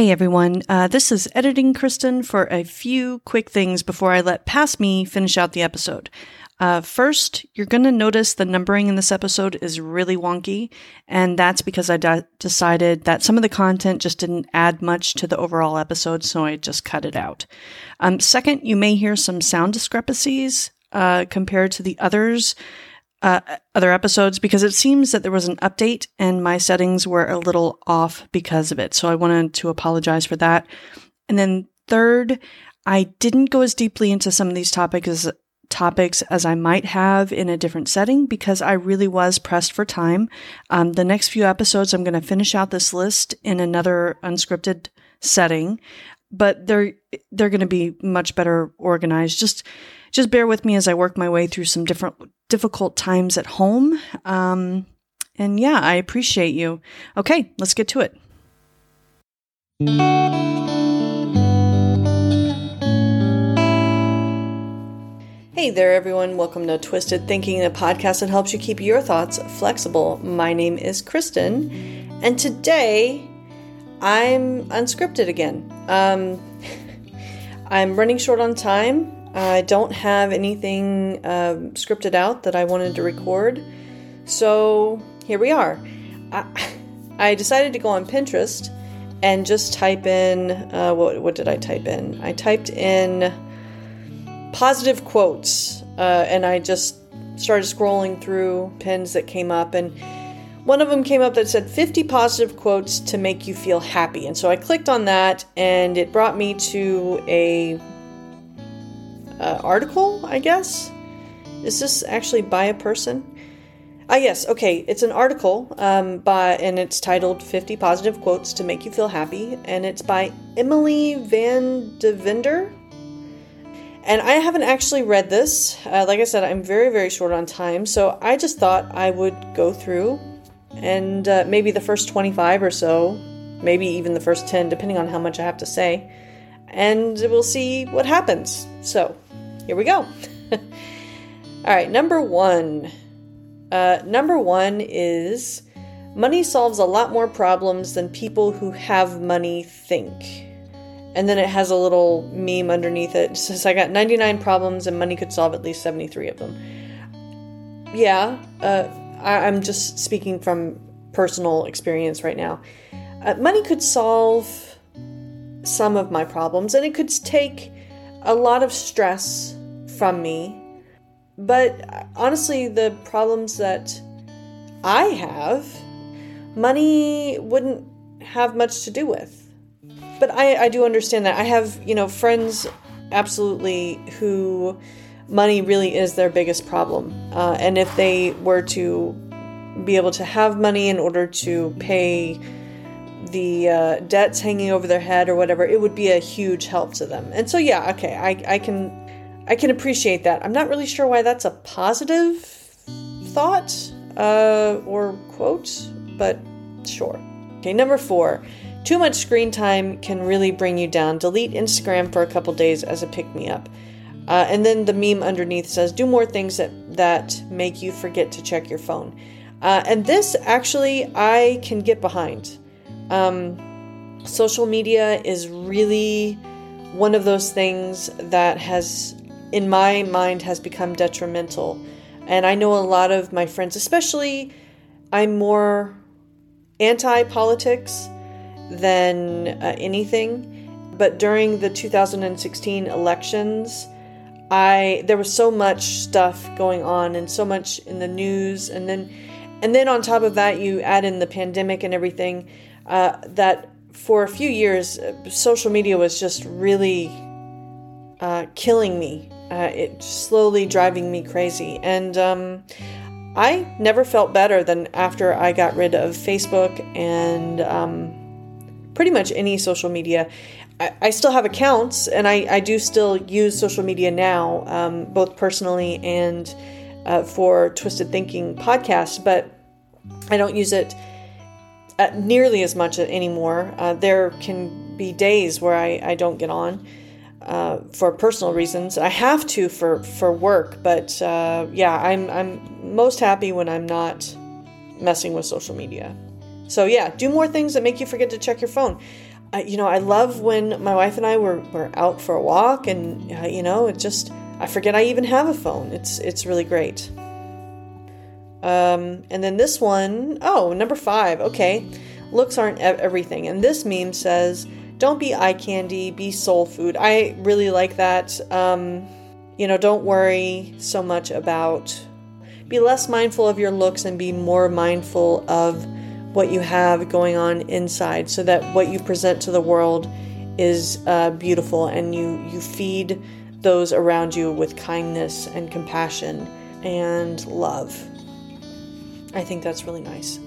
Hey everyone, uh, this is Editing Kristin for a few quick things before I let Past Me finish out the episode. Uh, first, you're going to notice the numbering in this episode is really wonky, and that's because I decided that some of the content just didn't add much to the overall episode, so I just cut it out. Um, second, you may hear some sound discrepancies uh, compared to the others uh, other episodes because it seems that there was an update and my settings were a little off because of it. So I wanted to apologize for that. And then third, I didn't go as deeply into some of these topics as topics as I might have in a different setting because I really was pressed for time. Um, the next few episodes, I'm going to finish out this list in another unscripted setting, but they're they're going to be much better organized. Just just bear with me as I work my way through some different difficult times at home. Um, and yeah, I appreciate you. Okay, let's get to it. Hey there, everyone. Welcome to Twisted Thinking, the podcast that helps you keep your thoughts flexible. My name is Kristin, and today I'm unscripted again. Um, I'm running short on time. I don't have anything uh, scripted out that I wanted to record. So here we are. I, I decided to go on Pinterest and just type in uh, what, what did I type in? I typed in positive quotes uh, and I just started scrolling through pins that came up and one of them came up that said 50 positive quotes to make you feel happy. And so I clicked on that and it brought me to a uh, article, I guess. Is this actually by a person? Ah, yes. Okay, it's an article um, by, and it's titled "50 Positive Quotes to Make You Feel Happy," and it's by Emily Van Devender. And I haven't actually read this. Uh, like I said, I'm very, very short on time, so I just thought I would go through and uh, maybe the first 25 or so, maybe even the first 10, depending on how much I have to say, and we'll see what happens. So, here we go. All right, number one. Uh, number one is money solves a lot more problems than people who have money think. And then it has a little meme underneath it. It says, I got 99 problems and money could solve at least 73 of them. Yeah, uh, I, am just speaking from personal experience right now. Uh, money could solve some of my problems and it could take a lot of stress from me. But honestly, the problems that I have, money wouldn't have much to do with. But I, I do understand that. I have, you know, friends absolutely who money really is their biggest problem. Uh, and if they were to be able to have money in order to pay the uh, debts hanging over their head or whatever, it would be a huge help to them. And so, yeah, okay, I, I can I can appreciate that. I'm not really sure why that's a positive thought uh, or quote, but sure. Okay, number four. Too much screen time can really bring you down. Delete Instagram for a couple days as a pick me up. Uh, and then the meme underneath says, do more things that, that make you forget to check your phone. Uh, and this actually I can get behind. Um, social media is really one of those things that has in my mind has become detrimental. And I know a lot of my friends, especially, I'm more anti politics than uh, anything. But during the 2016 elections, I there was so much stuff going on and so much in the news, and then and then on top of that, you add in the pandemic and everything. Uh, that for a few years, uh, social media was just really uh, killing me uh, it slowly driving me crazy. And um, I never felt better than after I got rid of Facebook and um, pretty much any social media. I, I, still have accounts and I, I do still use social media now, um, both personally and uh, for Twisted Thinking podcast, but I don't use it uh, nearly as much anymore. Uh, there can be days where I, I don't get on uh, for personal reasons. I have to for for work, but uh, yeah, I'm I'm most happy when I'm not messing with social media. So yeah, do more things that make you forget to check your phone. You know, I love when my wife and I were, were out for a walk and, uh, you know, it just, I forget I even have a phone. It's, it's really great. Um, and then this one, oh, number five. Okay. Looks aren't everything. And this meme says, don't be eye candy, be soul food. I really like that. Um, you know, don't worry so much about, be less mindful of your looks and be more mindful of what you have going on inside so that what you present to the world is uh, beautiful and you, you feed those around you with kindness and compassion and love. I think that's really nice.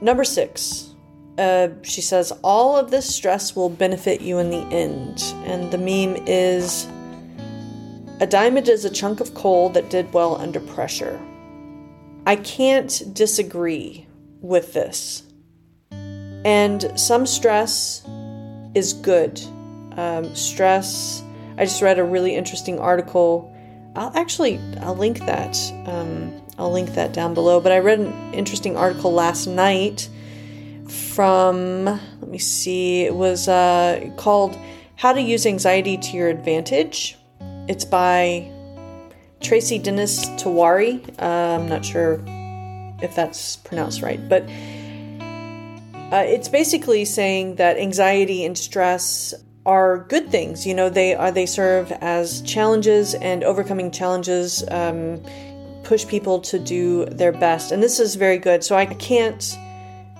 Number six, uh, she says, All of this stress will benefit you in the end. And the meme is A diamond is a chunk of coal that did well under pressure. I can't disagree with this. And some stress is good. Um, stress, I just read a really interesting article. I'll actually, I'll link that. Um, I'll link that down below. But I read an interesting article last night from, let me see, it was uh, called How to Use Anxiety to Your Advantage. It's by Tracy Dennis Tiwary. Uh, I'm not sure if that's pronounced right, but uh, it's basically saying that anxiety and stress are good things. You know, they are they serve as challenges, and overcoming challenges um, push people to do their best. And this is very good. So I can't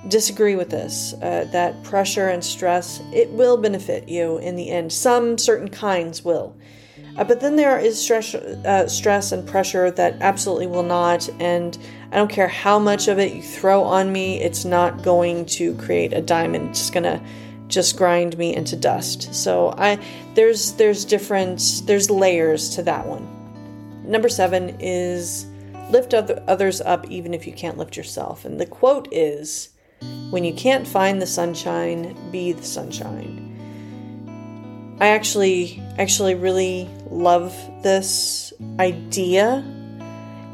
disagree with this. Uh, that pressure and stress it will benefit you in the end. Some certain kinds will. Uh, but then there is stress, uh, stress and pressure that absolutely will not. And I don't care how much of it you throw on me, it's not going to create a diamond. It's just gonna just grind me into dust. So I there's there's different there's layers to that one. Number seven is lift other, others up even if you can't lift yourself. And the quote is, "When you can't find the sunshine, be the sunshine." I actually actually really love this idea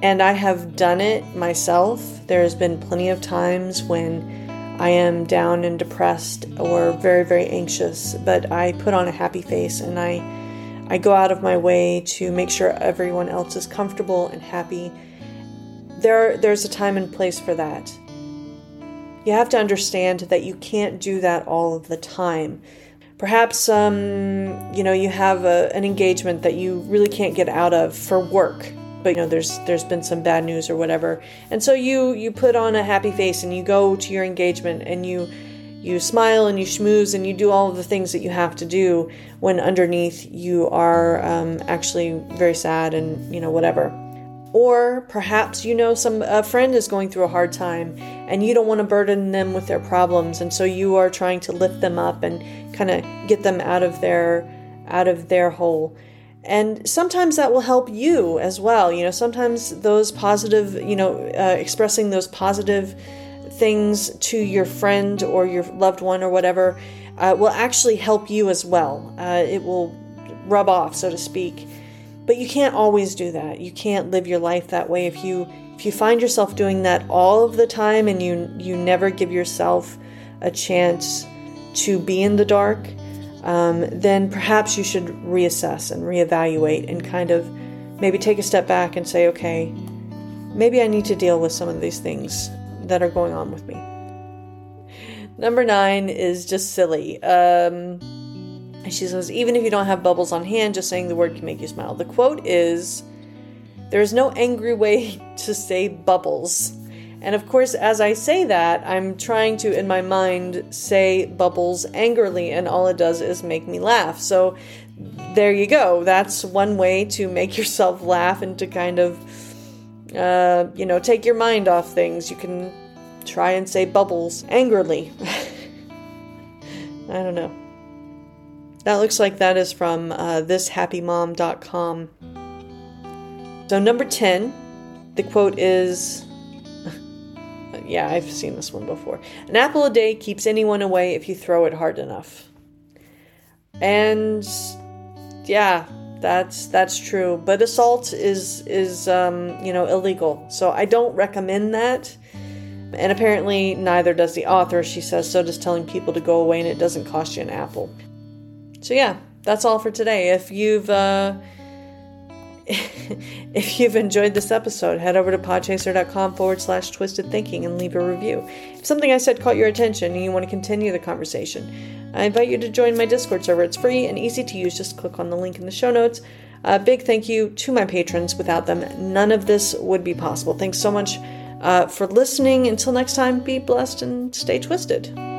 and I have done it myself. There has been plenty of times when I am down and depressed or very very anxious, but I put on a happy face and I I go out of my way to make sure everyone else is comfortable and happy. There there's a time and place for that. You have to understand that you can't do that all of the time. Perhaps um, you know you have a, an engagement that you really can't get out of for work, but you know there's there's been some bad news or whatever, and so you you put on a happy face and you go to your engagement and you you smile and you schmooze and you do all of the things that you have to do when underneath you are um, actually very sad and you know whatever. Or perhaps you know some a friend is going through a hard time and you don't want to burden them with their problems and so you are trying to lift them up and kind of get them out of their out of their hole. And sometimes that will help you as well. You know, sometimes those positive, you know, uh, expressing those positive things to your friend or your loved one or whatever uh, will actually help you as well. Uh, it will rub off, so to speak. But you can't always do that. You can't live your life that way if you if you find yourself doing that all of the time and you you never give yourself a chance to be in the dark, um, then perhaps you should reassess and reevaluate and kind of maybe take a step back and say, okay, maybe I need to deal with some of these things that are going on with me. Number nine is just silly. Um, and she says, even if you don't have bubbles on hand, just saying the word can make you smile. The quote is, there is no angry way to say bubbles. And of course, as I say that, I'm trying to, in my mind, say bubbles angrily, and all it does is make me laugh. So there you go. That's one way to make yourself laugh and to kind of, uh, you know, take your mind off things. You can try and say bubbles angrily. I don't know. That looks like that is from uh, thishappymom.com. So, number 10, the quote is Yeah, I've seen this one before. An apple a day keeps anyone away if you throw it hard enough. And yeah, that's that's true. But assault is is um, you know illegal, so I don't recommend that. And apparently, neither does the author. She says so does telling people to go away and it doesn't cost you an apple. So, yeah, that's all for today. If you've. Uh, if you've enjoyed this episode, head over to podchaser.com forward slash twisted thinking and leave a review. If something I said caught your attention and you want to continue the conversation, I invite you to join my Discord server. It's free and easy to use. Just click on the link in the show notes. A big thank you to my patrons. Without them, none of this would be possible. Thanks so much uh, for listening. Until next time, be blessed and stay twisted.